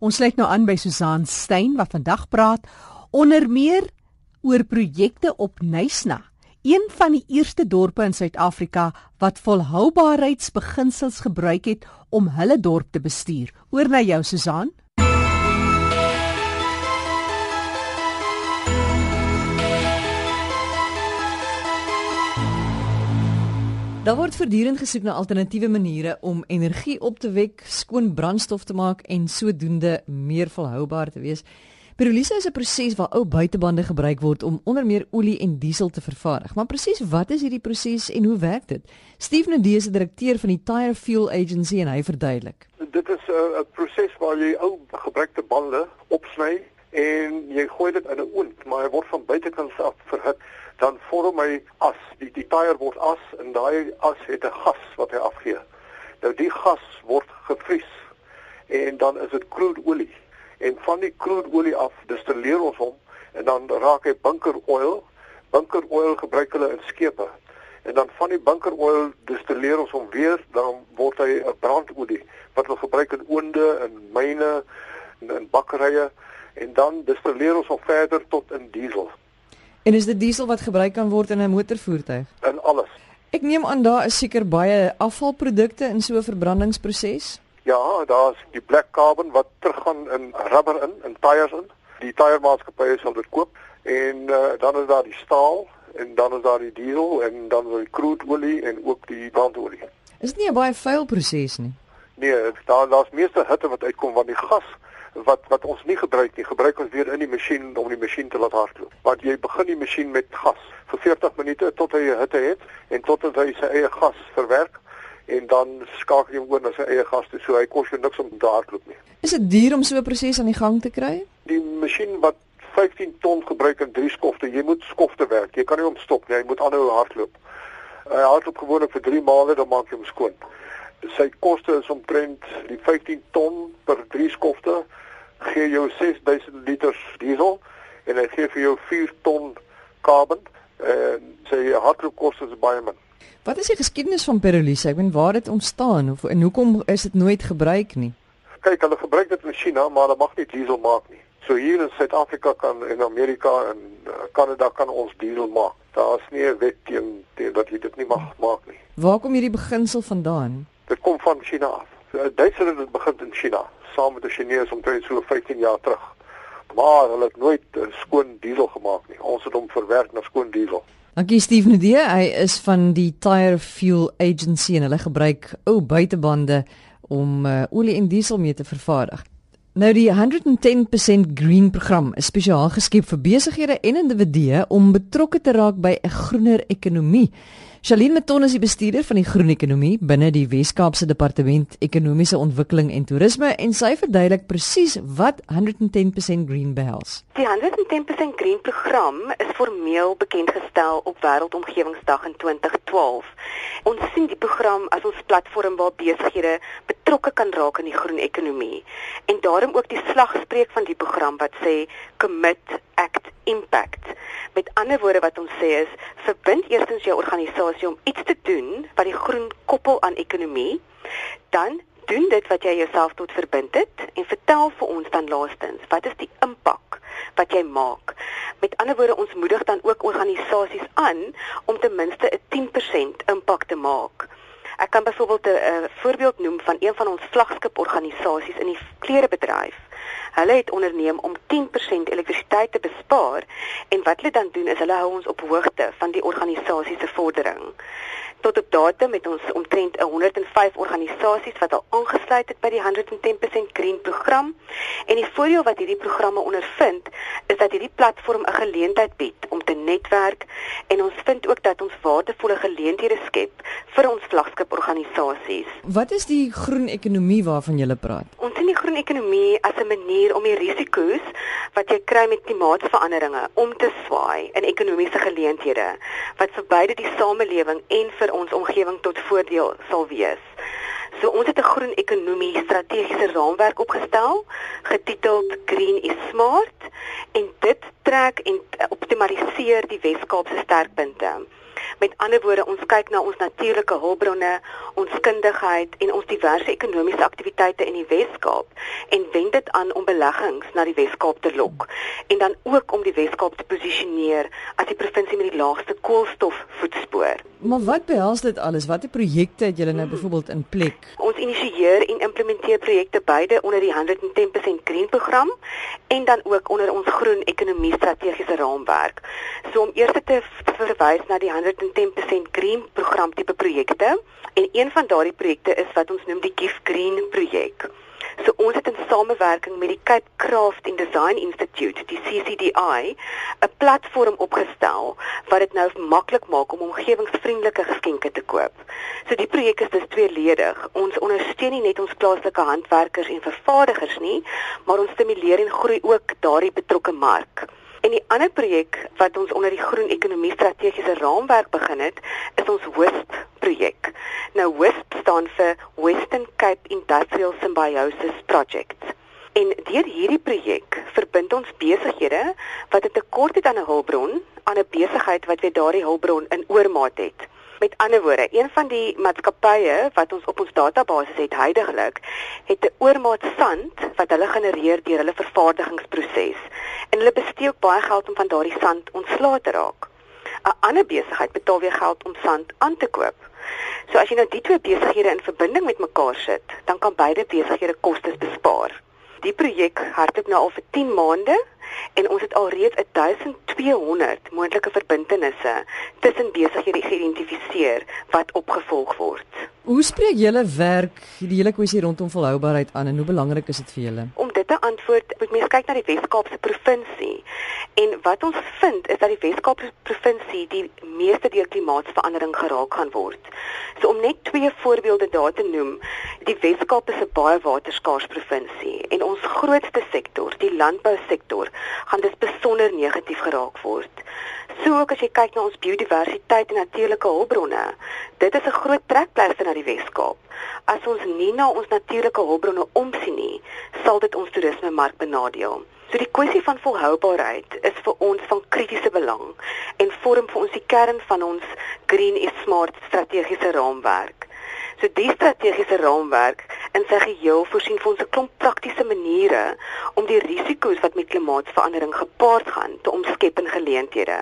Ons sluit nou aan by Susan Stein wat vandag praat onder meer oor projekte op Nysna, een van die eerste dorpe in Suid-Afrika wat volhoubaarheidsbeginsels gebruik het om hulle dorp te bestuur. Oor na jou Susan. Daar word voortdurend gesoek na alternatiewe maniere om energie op te wek, skoon brandstof te maak en sodoende meer volhoubaar te wees. Pyroliese is 'n proses waar ou buitebande gebruik word om onder meer olie en diesel te vervaardig. Maar presies wat is hierdie proses en hoe werk dit? Steve Nadee is die direkteur van die Tire Fuel Agency en hy verduidelik. Dit is 'n proses waar jy ou gebruikte bande opsny en jy gooi dit in 'n oond, maar hy word van buitekant af verhit dan vorm hy as die die tyre word as en daai as het 'n gas wat hy afgee. Nou die gas word gevries en dan is dit crude olie en van die crude olie af distilleer ons hom en dan raak hy bunker oil. Bunker oil gebruik hulle in skepe. En dan van die bunker oil distilleer ons hom weer dan word hy 'n brandolie wat ons gebruik in oonde en myne en bakkerye en dan distilleer ons hom verder tot in diesel. En is dit diesel wat gebruik kan word in 'n motorvoertuig? In alles. Ek neem aan daar is seker baie afvalprodukte in so 'n verbrandingsproses. Ja, daar's die black carbon wat teruggaan in rubber in, in tyres in. Die tyremaatskappye sal dit koop en uh, dan is daar die staal en dan is daar die diesel en dan is die crude olie en ook die brandolie. Is dit nie 'n baie vuil proses nie? Nee, daar daar's meeste hitte wat uitkom want die gas wat wat ons nie gebruik nie, gebruik ons weer in die masjien om die masjien te laat hardloop. Want jy begin die masjien met gas vir 40 minute tot hy hitte het en tot hy sy eie gas verwerk en dan skakel jy hom oor na sy eie gas toe. So hy kos jou niks om te hardloop nie. Is dit duur om so 'n proses aan die gang te kry? Die masjien wat 15 ton gebruik in drie skofte, jy moet skofte werk. Jy kan nie hom stop nie. Jy moet aanhou hardloop. Hy hardloop gewoonlik vir 3 maande dan maak jy hom skoon. Sy koste is omtrent die 15 ton per drie skofte gee jou 6000 liter diesel en hy gee vir jou 4 ton carbon en sy hardloopkoste is baie min. Wat is die geskiedenis van Perolise? Ek bedoel waar dit ontstaan of en hoekom is dit nooit gebruik nie? Kyk, hulle gebruik dit in China, maar hulle mag nie diesel maak nie. So hier in Suid-Afrika kan en Amerika en Kanada uh, kan ons diesel maak. Daar's nie 'n wet teen teen dat jy dit nie mag maak nie. Waar kom hierdie beginsel vandaan? Dit kom van China af. Duitsers het dit begin in China saam met die Chinese omtrent so 15 jaar terug. Maar hulle het nooit skoon diesel gemaak nie. Ons het hom verwerk na skoon diesel. Dankie Steve Nadee. Hy is van die Tire Fuel Agency en hulle gebruik ou buitebande om uh, olie en diesel mee te vervaardig. Nou die 110% Green program is spesiaal geskep vir besighede en individue om betrokke te raak by 'n groener ekonomie. Shalien Meton is die bestuurder van die groen ekonomie binne die Wes-Kaapse Departement Ekonomiese Ontwikkeling en Toerisme en sy verduidelik presies wat 110% Green behels. Die 110% Green program is formeel bekend gestel op Wêreldomgewingsdag in 2012. Ons sien die program as ons platform waar besighede betrokke kan raak in die groen ekonomie en daarom ook die slagspreuk van die program wat sê commit act impact. Met ander woorde wat ons sê is verbind eerstens jou organisasie om iets te doen wat die groen koppel aan ekonomie, dan doen dit wat jy jouself tot verbind het en vertel vir ons dan laastens wat is die impak wat jy maak. Met ander woorde ons moedig dan ook organisasies aan om ten minste 'n 10% impak te maak. Ek kan byvoorbeeld 'n voorbeeld noem van een van ons vlaggenskap organisasies in die klerebedryf. Hulle het onderneem om 10% elektrisiteit te bespaar en wat hulle dan doen is hulle hou ons op hoogte van die organisasie se vordering. Tot op datum het ons omtrent 105 organisasies wat al aangesluit het by die 110% Green program en die voordeel wat hierdie programme ondervind is dat hierdie platform 'n geleentheid bied om te netwerk en ons vind ook dat ons waardevolle geleenthede skep vir ons vlaggenskap organisasies. Wat is die groen ekonomie waarvan jy praat? Ons sien die groen ekonomie as 'n manier om die risiko's wat jy kry met klimaatsveranderinge om te swaai in ekonomiese geleenthede wat vir beide die samelewing en vir ons omgewing tot voordeel sal wees. So ons het 'n groen ekonomie strategiese raamwerk opgestel getiteld Green is Smart en dit trek en optimaliseer die Wes-Kaapse sterkpunte. Met ander woorde, ons kyk na ons natuurlike hulpbronne, ons kundigheid en ons diverse ekonomiese aktiwiteite in die Wes-Kaap en wend dit aan om beleggings na die Wes-Kaap te lok en dan ook om die Wes-Kaap te posisioneer as die provinsie met die laagste koolstofvoetspoor. Maar wat behels dit alles? Watter projekte het julle nou byvoorbeeld in plek? Ons initieer en implementeer projekte beide onder die 110% Green program en dan ook onder ons groen ekonomie strategiese raamwerk. So om eers te verwys na die 110% Green program tipe projekte en een van daardie projekte is wat ons noem die Gift Green projek. So ons het in samewerking met die Cape Craft and Design Institute, die CCDI, 'n platform opgestel wat dit nou maklik maak om omgewingsvriendelike geskenke te koop. So die projek is dus tweeledig. Ons ondersteun nie net ons plaaslike handwerkers en vervaardigers nie, maar ons stimuleer en groei ook daardie betrokke mark. En die ander projek wat ons onder die groen ekonomie strategiese raamwerk begin het, is ons WISP projek. Nou WISP staan vir Western Cape Industrial Symbiosis Project. En deur hierdie projek verbind ons besighede wat 'n tekort het aan 'n hulpbron aan 'n besigheid wat weer daardie hulpbron in oormaat het. Met ander woorde, een van die maatskappye wat ons op ons database het heidaglik, het 'n oormaat sand wat hulle genereer deur hulle vervaardigingsproses. En hulle bestee ook baie geld om van daardie sand ontslae te raak. 'n Ander besigheid betaal weer geld om sand aan te koop. So as jy nou die twee besighede in verbinding met mekaar sit, dan kan beide besighede kostes bespaar. Die projek hardloop nou al vir 10 maande en ons het alreeds 1200 moontlike verbintenisse tussen besighede geïdentifiseer wat opgevolg word. Hoe spreek julle werk die hele kwessie rondom volhoubaarheid aan en hoe belangrik is dit vir julle? Om dit te antwoord, moet mens kyk na die Wes-Kaapse provinsie. En wat ons vind is dat die Wes-Kaapse provinsie die meeste deur klimaatsverandering geraak gaan word. So om net twee voorbeelde daar te noem, die Wes-Kaap is 'n baie waterskaars provinsie en ons grootste sektor, die landbousektor, gaan dus besonder negatief geraak word. So ook as jy kyk na ons biodiversiteit en natuurlike hulpbronne, dit is 'n groot trekpleister na die Wes-Kaap. As ons nie na ons natuurlike hulpbronne omsien nie, sal dit ons toerisme mark benadeel. So die kwessie van volhoubaarheid is vir ons van kritiese belang en vorm vir ons die kern van ons Green is Smart strategiese raamwerk. So die strategiese raamwerk in sy geheel voorsien vir ons 'n klomp praktiese maniere om die risiko's wat met klimaatsverandering gepaard gaan te omskep in geleenthede.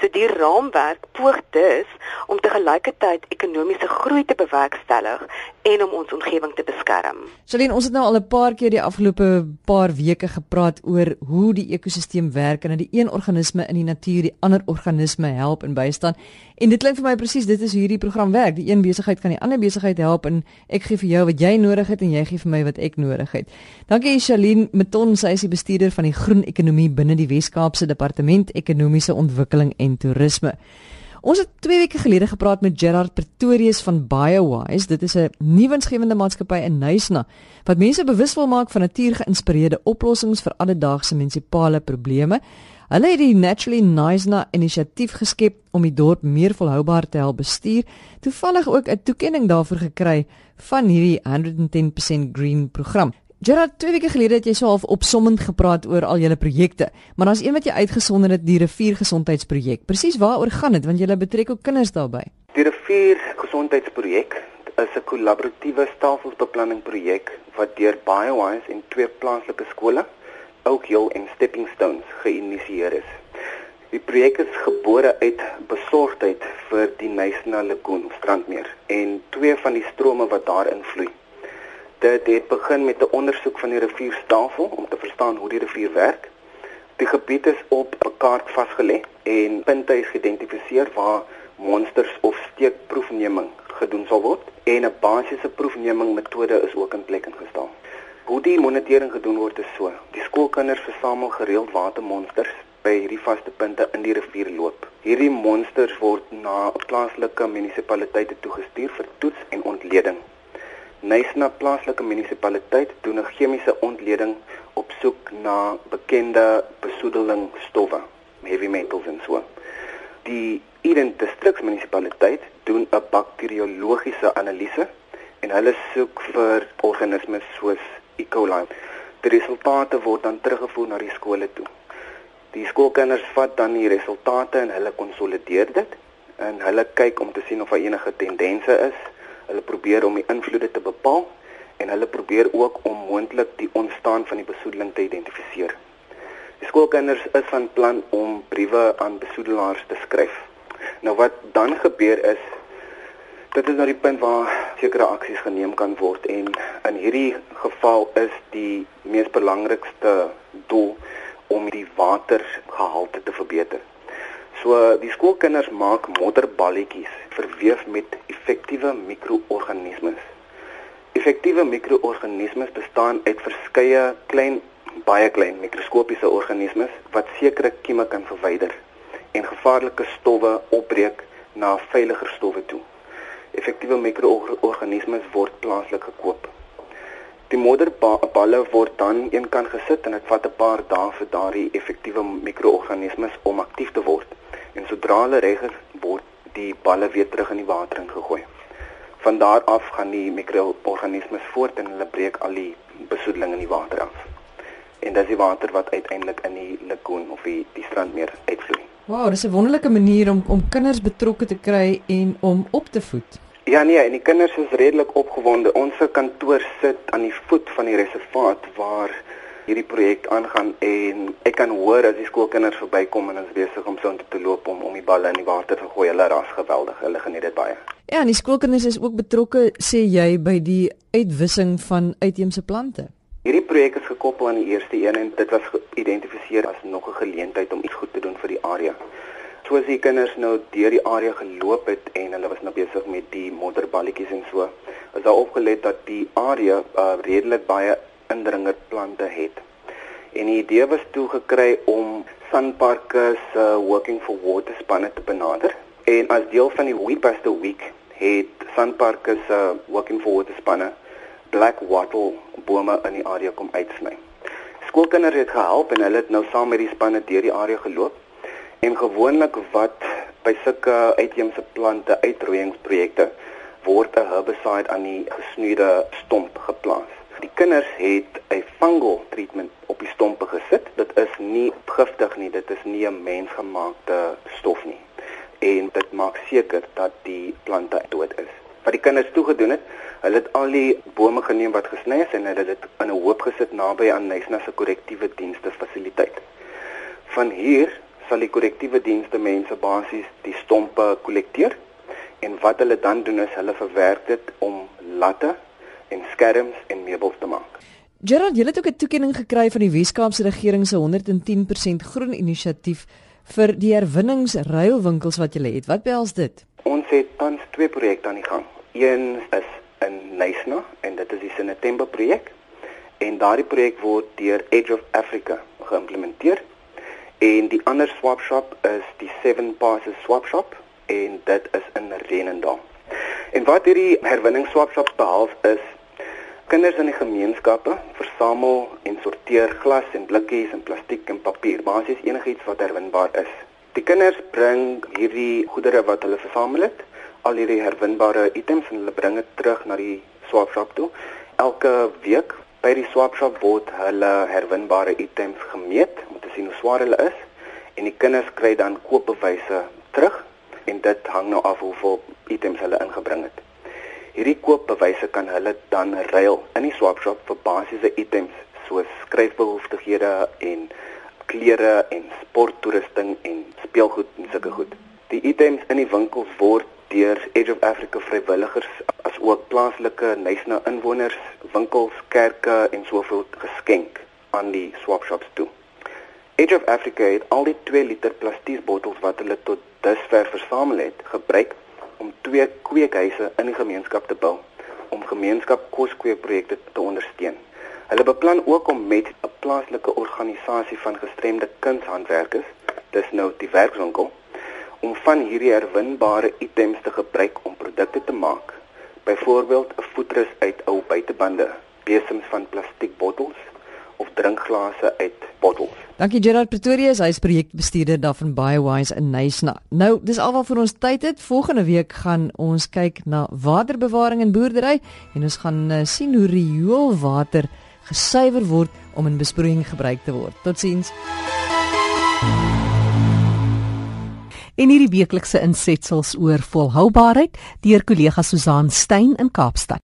So die raamwerk poog dus om te gelyketyd ekonomiese groei te bewerkstellig en om ons omgewing te beskerm. Celine, ons het nou al 'n paar keer die afgelope paar weke gepraat oor hoe die ekosisteem werk en dat die een organisme in die natuur die ander organisme help en bystaan. En dit klink vir my presies dit is hoe hierdie program werk. Die een besigheid kan die ander besigheid help en ek gee vir jou wat jy nodig het en jy gee vir my wat ek nodig het. Dankie Shalien Meton, sy is die bestuurder van die groen ekonomie binne die Wes-Kaapse Departement Ekonomiese Ontwikkeling en Toerisme. Ons het 2 weke gelede gepraat met Gerard Pretorius van BioWise. Dit is 'n nuwensgewende maatskappy in Nysna wat mense bewus wil maak van natuurgeïnspireerde oplossings vir alledaagse munisipale probleme. Hulle het die Naturally Nysna inisiatief geskep om die dorp meer volhoubaar te help bestuur. Toevallig ook 'n toekenning daarvoor gekry van hierdie 110% Green program. Gerard, twee weke gelede het jy so half opsommend gepraat oor al julle projekte, maar daar's een wat jy uitgesonder het, die riviergesondheidsprojek. Presies waaroor gaan dit? Want jy betrek ook kinders daarbey. Die riviergesondheidsprojek is 'n kollaboratiewe stelselsbeplanning projek wat deur BioWise en twee plaaslike skole, Oak Hill en Stepping Stones, geïnisieer is. Die projek is gebore uit besorgdheid vir die Nysna Lagoon strandmeer en twee van die strome wat daarin vloei. Dit het begin met 'n ondersoek van die rivierstafel om te verstaan hoe die rivier werk. Die gebied is op 'n kaart vasgelê en punte is geïdentifiseer waar monsters of steekproefneming gedoen sal word en 'n basiese proefneming metode is ook in plek ingestel. Hoe die monitering gedoen word is so: die skoolkinders versamel gereeld watermonsters by hierdie vaste punte in die rivier loop. Hierdie monsters word na plaaslike munisipaliteite toegestuur vir toets en ontleding. Nysna plaaslike munisipaliteit doen 'n chemiese ontleding op soek na bekende besoedelingstowwe, heavy metals en so. Die Eden distriksmunisipaliteit doen 'n bakteriologiese analise en hulle soek vir organismes soos E. coli. Die resultate word dan teruggevoer na die skole toe. Die skoolkinders vat dan die resultate en hulle konsolideer dit en hulle kyk om te sien of daar enige tendense is. Hulle probeer om die invloede te bepaal en hulle probeer ook om moontlik die ontstaan van die besoedeling te identifiseer. Die skoolkinders is van plan om briewe aan besoedelaars te skryf. Nou wat dan gebeur is dit is nou die punt waar sekere aksies geneem kan word en in hierdie geval is die mees belangrikste doel om die watergehalte te verbeter. So die skoolkinders maak modderballetjies verweef met effektiewe mikroorganismes. Effektiewe mikroorganismes bestaan uit verskeie klein baie klein mikroskopiese organismes wat sekere kieme kan verwyder en gevaarlike stowwe opbreek na veiliger stowwe toe. Effektiewe mikroorganismes word plaaslik gekoop. Die modderballe word dan eenkant gesit en dit vat 'n paar dae vir daardie effektiewe mikroorganismes om aktief te word. En sodra hulle reg is, word die balle weer terug in die water ingegooi van daar af gaan die mikroorganismes voort en hulle breek al die besoedeling in die water af. En dis die water wat uiteindelik in die lagoon of die die strandmeer uitvloei. Wow, dis 'n wonderlike manier om om kinders betrokke te kry en om op te voed. Ja nee, en die kinders is redelik opgewonde. Ons kantoor sit aan die voet van die reservaat waar hierdie projek aangaan en ek kan hoor as die skoolkinders verbykom en ons besig om so intoe te loop om om die balle in die water te gooi. Hulle ras geweldig. Hulle geniet dit baie. Ja, en die skoolkinders is ook betrokke, sê jy, by die uitwissing van uitheemse plante. Hierdie projek is gekoppel aan die eerste een en dit was geïdentifiseer as nog 'n geleentheid om iets goed te doen vir die area. Soos die kinders nou deur die area geloop het en hulle was nou besig met die modderballetjies en so, is daar opgelet dat die area uh, redelik baie indringerplante het. En die idee was toe gekry om Sanparks se uh, Working for Water spanne te benader. En as deel van die We Past the Week het Sanparks se uh, Working for Water spanne black wattle bome in die area kom uitsny. Skoolkinders het gehelp en hulle het nou saam met die spanne deur die area geloop. En gewoonlik wat by sulke uitheemse plante uitroeiingsprojekte word 'n herbicide aan die gesnoeide stomp geplaas. Die kinders het 'n fungal treatment op die stompe gesit. Dit is nie giftig nie, dit is nie 'n mensgemaakte stof nie. En dit maak seker dat die plante dood is. Wat die kinders toe gedoen het, hulle het al die bome geneem wat gesny is en hulle het dit in 'n hoop gesit naby aan Nysna se korrektiewe dienste fasiliteit. Van hier sal die korrektiewe dienste mense basies die stompe kollekteer en wat hulle dan doen is hulle verwerk dit om latte en skerms en meubels te maak. Gerald, jy het ook 'n toekenning gekry van die Weskaapse regering se 110% groen inisiatief vir die herwinningsruilwinkels wat jy het. Wat behels dit? Ons het tans twee projekte aan die gang. Een is in Nysna en dit is die Senetemba projek en daardie projek word deur Edge of Africa geïmplementeer. En die ander swap shop is die Seven Passes swap shop en dit is in Renendal. En wat hierdie herwinningsswapshops behels is kinders in die gemeenskappe versamel en sorteer glas en blikkies en plastiek en papier, basies enigiets wat herwinbaar is. Die kinders bring hierdie goedere wat hulle versamel het, al hierdie herwinbare items en hulle bring dit terug na die swapshop toe. Elke week by die swapshop word hulle herwinbare items gemeet sien hoe swaar hulle is en die kinders kry dan koopbewyse terug en dit hang nou af hoeveel items hulle ingebring het. Hierdie koopbewyse kan hulle dan ruil in die swap shop vir basiese items soos skryfbehoeftighede en klere en sporttoerusting en speelgoed en sulke goed. Die items in die winkels word deur Edge of Africa vrywilligers as ook plaaslike Nysna inwoners, winkels, kerke en soveel geskenk aan die swap shops toe. Edge of Africa het al die 2 liter plastiekbottels wat hulle tot dusver versamel het, gebruik om twee kweekhuise in die gemeenskap te bou om gemeenskap koskweekprojekte te ondersteun. Hulle beplan ook om met 'n plaaslike organisasie van gestremde kunshandwerkers, dis nou die werkswinkel, om van hierdie herwinbare items te gebruik om produkte te maak. Byvoorbeeld 'n voetrus uit ou buitebande, besems van plastiekbottels of drinkglase uit bottels. Dankie Gerard Pretorius, hy is projekbestuurder daar van BioWise in Nysna. Nou, dis alwaar vir ons tyd het. Volgende week gaan ons kyk na waterbewaring in boerdery en ons gaan uh, sien hoe rioolwater gesuiwer word om in besproeiing gebruik te word. Totsiens. en hierdie weeklikse insetsels oor volhoubaarheid deur kollega Susan Stein in Kaapstad.